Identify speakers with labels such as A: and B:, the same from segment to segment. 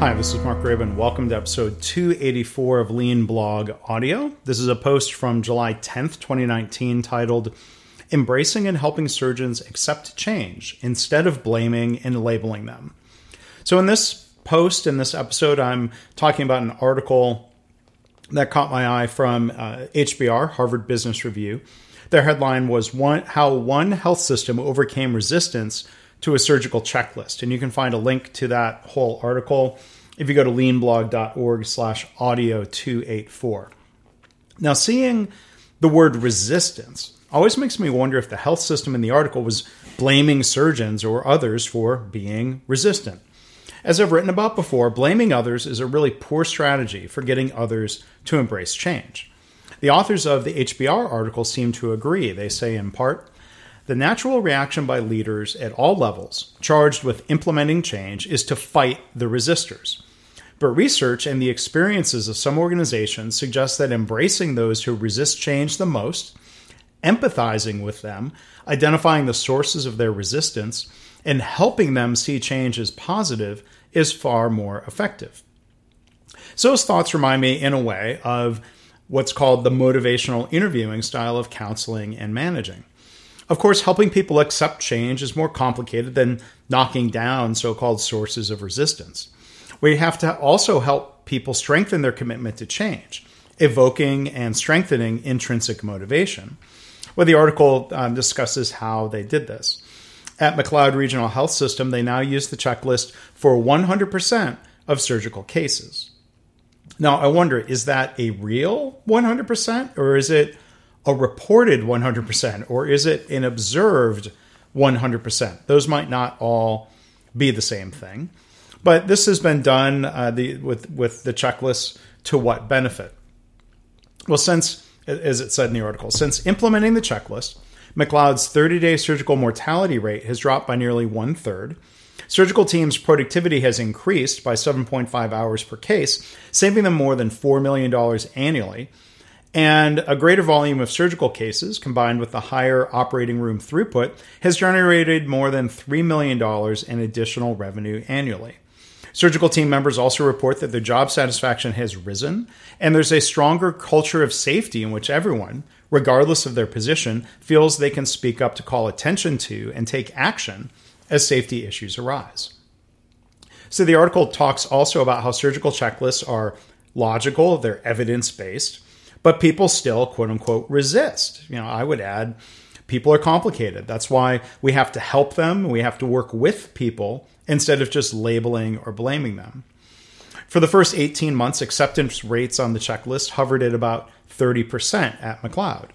A: Hi, this is Mark Graban. Welcome to episode 284 of Lean Blog Audio. This is a post from July 10th, 2019, titled Embracing and Helping Surgeons Accept Change Instead of Blaming and Labeling Them. So, in this post, in this episode, I'm talking about an article that caught my eye from uh, HBR, Harvard Business Review. Their headline was one, How One Health System Overcame Resistance to a surgical checklist. And you can find a link to that whole article if you go to leanblog.org slash audio 284. Now, seeing the word resistance always makes me wonder if the health system in the article was blaming surgeons or others for being resistant. As I've written about before, blaming others is a really poor strategy for getting others to embrace change. The authors of the HBR article seem to agree. They say, in part, the natural reaction by leaders at all levels charged with implementing change is to fight the resistors. But research and the experiences of some organizations suggest that embracing those who resist change the most, empathizing with them, identifying the sources of their resistance, and helping them see change as positive is far more effective. So, those thoughts remind me, in a way, of what's called the motivational interviewing style of counseling and managing. Of course, helping people accept change is more complicated than knocking down so called sources of resistance. We have to also help people strengthen their commitment to change, evoking and strengthening intrinsic motivation. Well, the article um, discusses how they did this. At McLeod Regional Health System, they now use the checklist for 100% of surgical cases. Now, I wonder, is that a real 100% or is it a reported 100% or is it an observed 100%? Those might not all be the same thing. But this has been done uh, the, with, with the checklist to what benefit? Well, since, as it said in the article, since implementing the checklist, McLeod's 30 day surgical mortality rate has dropped by nearly one third. Surgical teams' productivity has increased by 7.5 hours per case, saving them more than $4 million annually and a greater volume of surgical cases, combined with the higher operating room throughput, has generated more than $3 million in additional revenue annually. Surgical team members also report that their job satisfaction has risen, and there's a stronger culture of safety in which everyone, regardless of their position, feels they can speak up to call attention to and take action as safety issues arise. So the article talks also about how surgical checklists are logical, they're evidence based but people still, quote unquote, resist. You know, I would add, people are complicated. That's why we have to help them. We have to work with people instead of just labeling or blaming them. For the first 18 months, acceptance rates on the checklist hovered at about 30% at McLeod.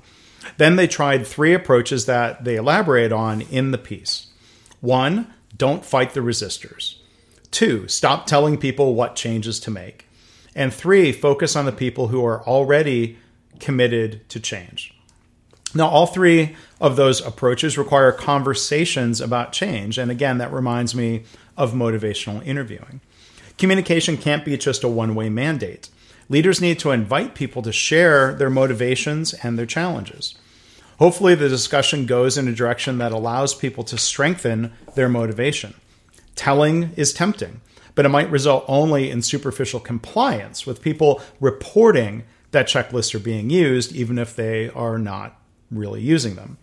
A: Then they tried three approaches that they elaborate on in the piece. One, don't fight the resistors. Two, stop telling people what changes to make. And three, focus on the people who are already committed to change. Now, all three of those approaches require conversations about change. And again, that reminds me of motivational interviewing. Communication can't be just a one way mandate. Leaders need to invite people to share their motivations and their challenges. Hopefully, the discussion goes in a direction that allows people to strengthen their motivation. Telling is tempting but it might result only in superficial compliance with people reporting that checklists are being used, even if they are not really using them.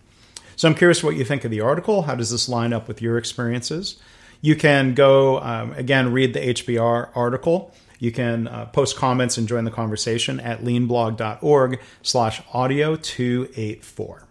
A: So I'm curious what you think of the article. How does this line up with your experiences? You can go, um, again, read the HBR article. You can uh, post comments and join the conversation at leanblog.org slash audio 284.